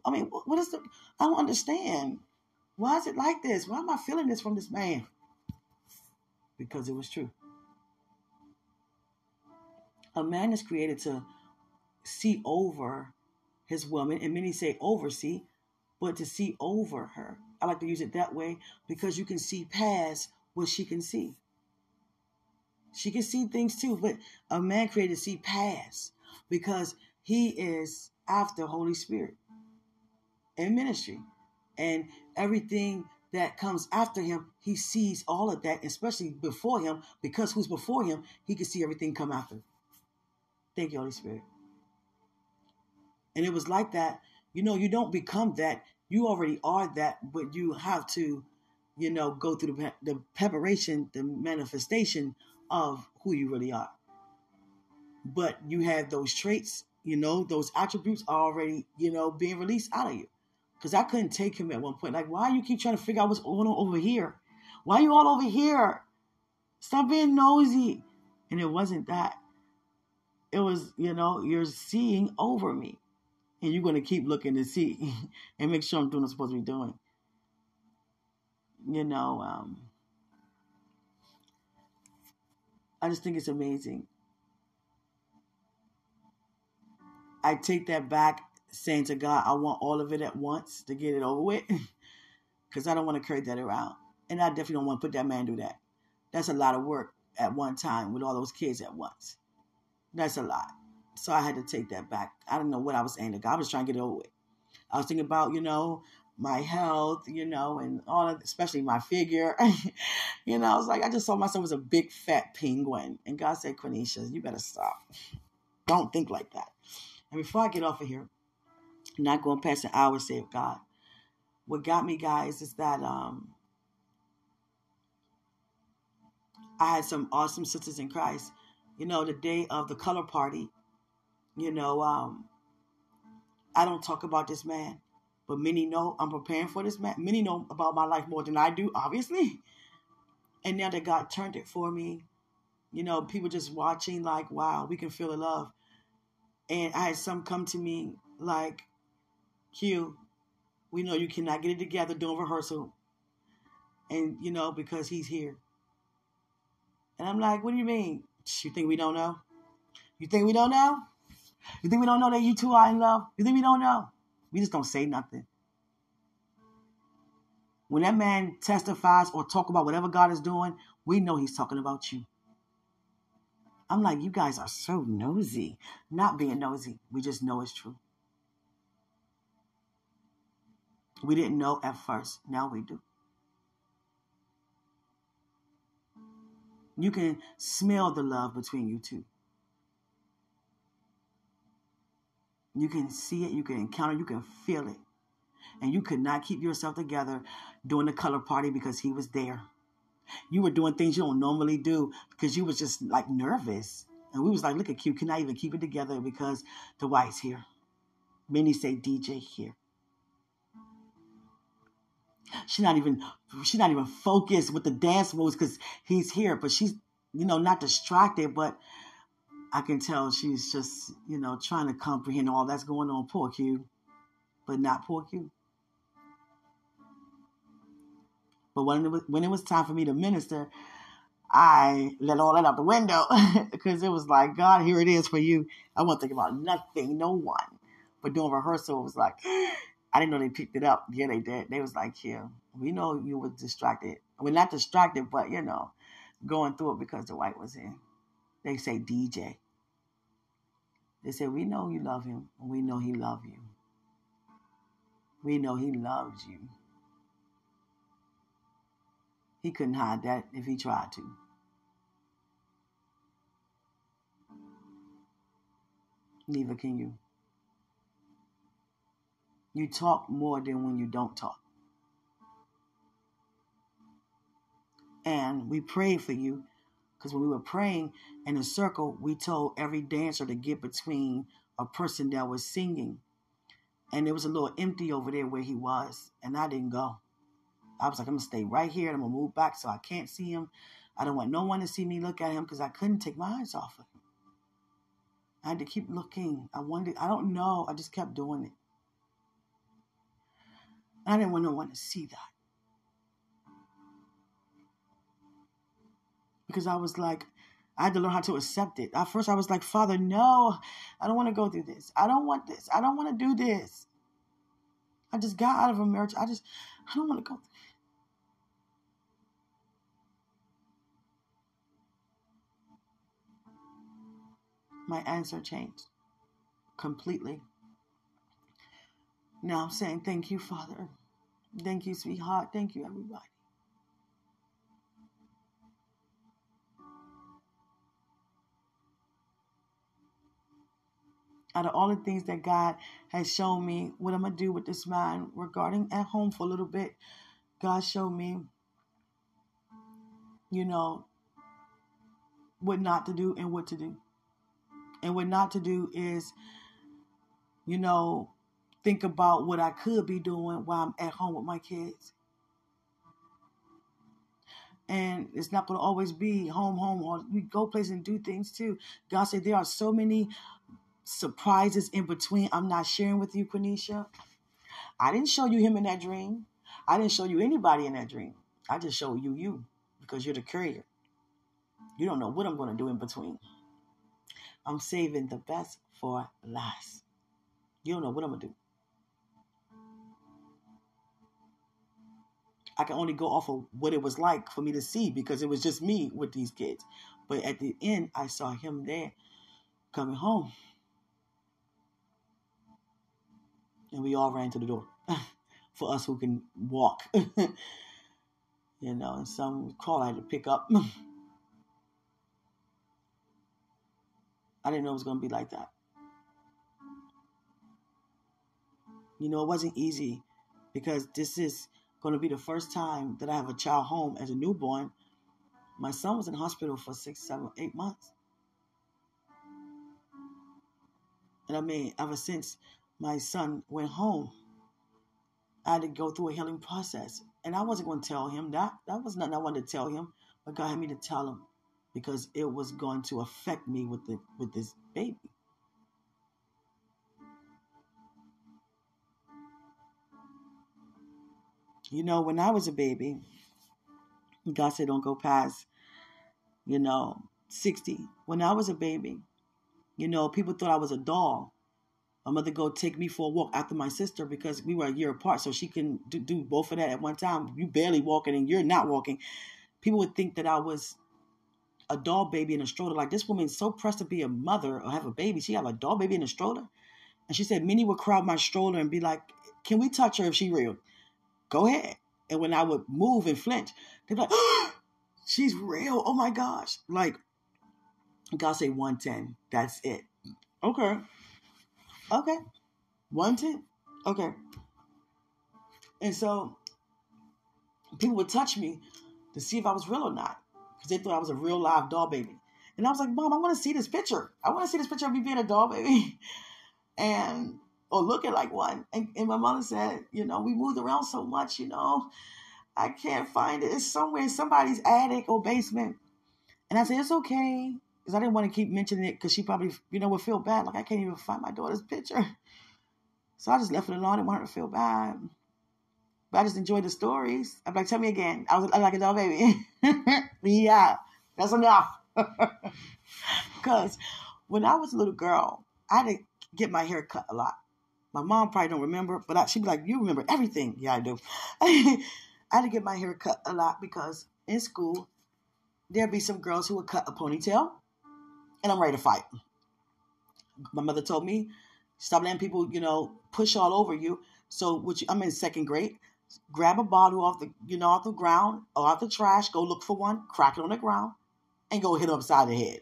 I mean, what is the, I don't understand. Why is it like this? Why am I feeling this from this man? Because it was true. A man is created to see over his woman, and many say oversee, but to see over her. I like to use it that way because you can see past what she can see. She can see things too, but a man created to see past because he is after Holy Spirit and ministry. And everything that comes after him, he sees all of that, especially before him, because who's before him, he can see everything come after. Thank you, Holy Spirit. And it was like that. You know, you don't become that. You already are that, but you have to, you know, go through the, the preparation, the manifestation of who you really are. But you have those traits, you know, those attributes are already, you know, being released out of you. Because I couldn't take him at one point. Like, why you keep trying to figure out what's going on over here? Why you all over here? Stop being nosy. And it wasn't that it was, you know, you're seeing over me. And you're going to keep looking to see and make sure I'm doing what I'm supposed to be doing. You know, um, I just think it's amazing. I take that back, saying to God, I want all of it at once to get it over with. Because I don't want to carry that around. And I definitely don't want to put that man through that. That's a lot of work at one time with all those kids at once. That's a lot. So I had to take that back. I don't know what I was saying to God. I was trying to get over with. I was thinking about, you know, my health, you know, and all of, especially my figure. you know, I was like, I just saw myself as a big fat penguin. And God said, Quenisha, you better stop. Don't think like that. And before I get off of here, not going past an hour, save God. What got me, guys, is that um, I had some awesome sisters in Christ you know, the day of the color party, you know, um, I don't talk about this man, but many know I'm preparing for this man. Many know about my life more than I do, obviously. And now that God turned it for me, you know, people just watching, like, wow, we can feel the love. And I had some come to me like, Q, we know you cannot get it together doing rehearsal. And, you know, because he's here. And I'm like, what do you mean? You think we don't know? You think we don't know? You think we don't know that you two are in love? You think we don't know? We just don't say nothing. When that man testifies or talk about whatever God is doing, we know he's talking about you. I'm like, you guys are so nosy. Not being nosy. We just know it's true. We didn't know at first. Now we do. You can smell the love between you two. You can see it, you can encounter, you can feel it. And you could not keep yourself together during the color party because he was there. You were doing things you don't normally do because you was just like nervous. And we was like, look at Q, can I even keep it together because the white's here. Many say DJ here. She's not even she's not even focused with the dance moves because he's here, but she's you know not distracted, but I can tell she's just, you know, trying to comprehend all that's going on. Poor Q, but not poor Q. But when it was, when it was time for me to minister, I let all that out the window because it was like, God, here it is for you. I wasn't thinking about nothing, no one. But doing rehearsal, it was like, I didn't know they picked it up. Yeah, they did. They was like, yeah, we know you were distracted. Mean, not distracted, but, you know, going through it because the white was in. They say DJ. They say, we know you love him, we know he love you. We know he loves you. He couldn't hide that if he tried to. Neither can you. You talk more than when you don't talk. And we pray for you because when we were praying in a circle, we told every dancer to get between a person that was singing. And there was a little empty over there where he was. And I didn't go. I was like, I'm to stay right here. And I'm to move back so I can't see him. I don't want no one to see me look at him because I couldn't take my eyes off of him. I had to keep looking. I wanted, I don't know. I just kept doing it. I didn't want no one to see that. because I was like, I had to learn how to accept it. At first, I was like, Father, no, I don't want to go through this. I don't want this. I don't want to do this. I just got out of a marriage. I just, I don't want to go My answer changed completely. Now I'm saying, Thank you, Father. Thank you, sweetheart. Thank you, everybody. out of all the things that God has shown me, what I'm going to do with this man regarding at home for a little bit, God showed me, you know, what not to do and what to do. And what not to do is, you know, think about what I could be doing while I'm at home with my kids. And it's not going to always be home, home, or we go places and do things too. God said there are so many surprises in between I'm not sharing with you, Quenisha. I didn't show you him in that dream. I didn't show you anybody in that dream. I just showed you you because you're the courier. You don't know what I'm going to do in between. I'm saving the best for last. You don't know what I'm going to do. I can only go off of what it was like for me to see because it was just me with these kids. But at the end, I saw him there coming home. and we all ran to the door for us who can walk. you know, and some call I had to pick up. I didn't know it was going to be like that. You know, it wasn't easy because this is going to be the first time that I have a child home as a newborn. My son was in hospital for six, seven, eight months. And I mean, ever since my son went home, I had to go through a healing process. And I wasn't going to tell him that. That was nothing I wanted to tell him, but God had me to tell him because it was going to affect me with the with this baby. You know, when I was a baby, God said don't go past, you know, 60. When I was a baby, you know, people thought I was a doll. My mother go take me for a walk after my sister because we were a year apart, so she can do, do both of that at one time. You barely walking and you're not walking. People would think that I was a doll baby in a stroller. Like this woman's so pressed to be a mother or have a baby. She have a doll baby in a stroller. And she said Minnie would crowd my stroller and be like, Can we touch her if she real? Go ahead. And when I would move and flinch, they'd be like, oh, She's real. Oh my gosh. Like God say 110. That's it. Okay. Okay. 110. Okay. And so people would touch me to see if I was real or not because they thought I was a real live doll baby. And I was like, Mom, I want to see this picture. I want to see this picture of me being a doll baby. And, or looking like one. And, and my mother said, You know, we moved around so much, you know, I can't find it. It's somewhere in somebody's attic or basement. And I said, It's okay. Because I didn't want to keep mentioning it because she probably, you know, would feel bad. Like, I can't even find my daughter's picture. So I just left it alone. I didn't want her to feel bad. But I just enjoyed the stories. I'm like, tell me again. I was like a doll baby. yeah, that's enough. Because when I was a little girl, I to get my hair cut a lot. My mom probably don't remember, but I, she'd be like, "You remember everything?" Yeah, I do. I had to get my hair cut a lot because in school there'd be some girls who would cut a ponytail, and I'm ready to fight. My mother told me, "Stop letting people, you know, push all over you." So, which I'm in second grade grab a bottle off the you know off the ground or off the trash, go look for one, crack it on the ground, and go hit them upside the head.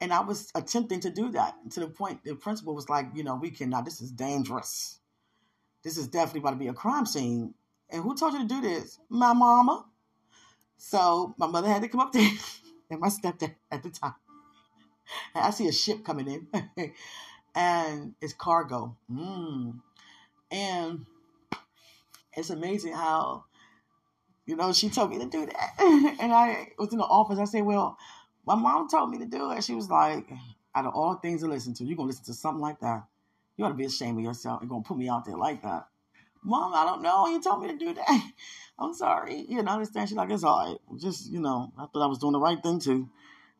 And I was attempting to do that to the point the principal was like, you know, we cannot. This is dangerous. This is definitely about to be a crime scene. And who told you to do this? My mama. So my mother had to come up there, and my stepdad at the time. And I see a ship coming in, and it's cargo. Mm. And it's amazing how, you know, she told me to do that. and I was in the office. I said, well, my mom told me to do it. She was like, out of all things to listen to, you're going to listen to something like that. You ought to be ashamed of yourself. You're going to put me out there like that. Mom, I don't know. You told me to do that. I'm sorry. You know, I understand. She's like, it's all right. Just, you know, I thought I was doing the right thing too,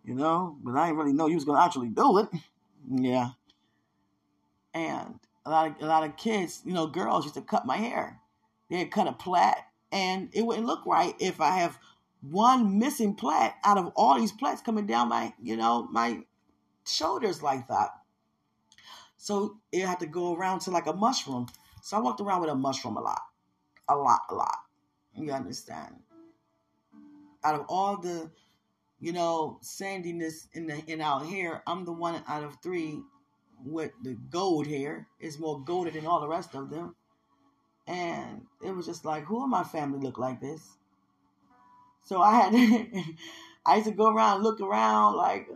you know, but I didn't really know you was going to actually do it. Yeah. And a lot of, a lot of kids, you know, girls used to cut my hair. They'd cut a plait, and it wouldn't look right if I have one missing plait out of all these plaits coming down my, you know, my shoulders like that. So it had to go around to like a mushroom. So I walked around with a mushroom a lot, a lot, a lot. You understand? Out of all the, you know, sandiness in the in our hair, I'm the one out of three with the gold hair. It's more golden than all the rest of them. And it was just like, who in my family look like this? So I had to, I used to go around look around like,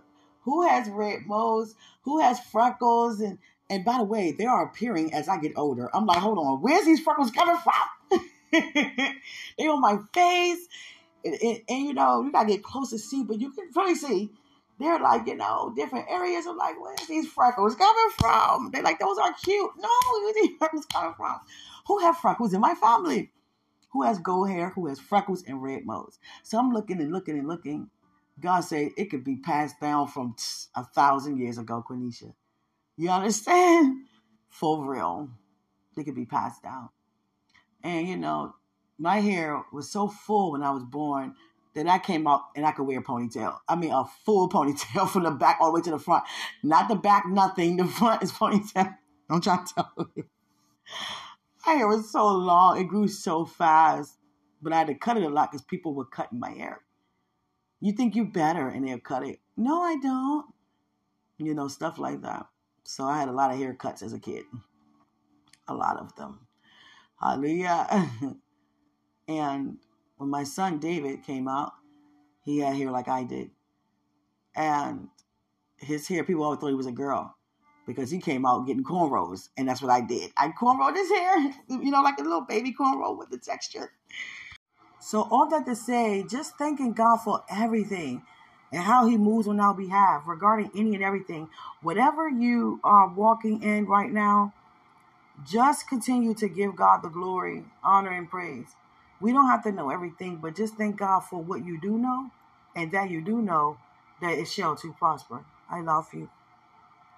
who has red moles? Who has freckles? And and by the way, they are appearing as I get older. I'm like, hold on, where's these freckles coming from? they on my face. And, and, and, you know, you gotta get close to see, but you can really see they're like, you know, different areas. I'm like, where's these freckles coming from? They're like, those are cute. No, where's these freckles coming from? Who have freckles in my family? Who has gold hair? Who has freckles and red moles? So I'm looking and looking and looking. God said it could be passed down from a thousand years ago, Quenisha. You understand? For real. It could be passed down. And you know, my hair was so full when I was born that I came out and I could wear a ponytail. I mean, a full ponytail from the back all the way to the front. Not the back, nothing. The front is ponytail. Don't try to tell me. My hair was so long, it grew so fast, but I had to cut it a lot because people were cutting my hair. You think you better and they'll cut it. No, I don't. You know, stuff like that. So I had a lot of haircuts as a kid. A lot of them. Hallelujah. and when my son David came out, he had hair like I did. And his hair, people always thought he was a girl because he came out getting cornrows, and that's what I did. I cornrowed his hair, you know, like a little baby cornrow with the texture. So all that to say, just thanking God for everything and how He moves on our behalf regarding any and everything. Whatever you are walking in right now, just continue to give God the glory, honor, and praise. We don't have to know everything, but just thank God for what you do know and that you do know that it shall to prosper. I love you.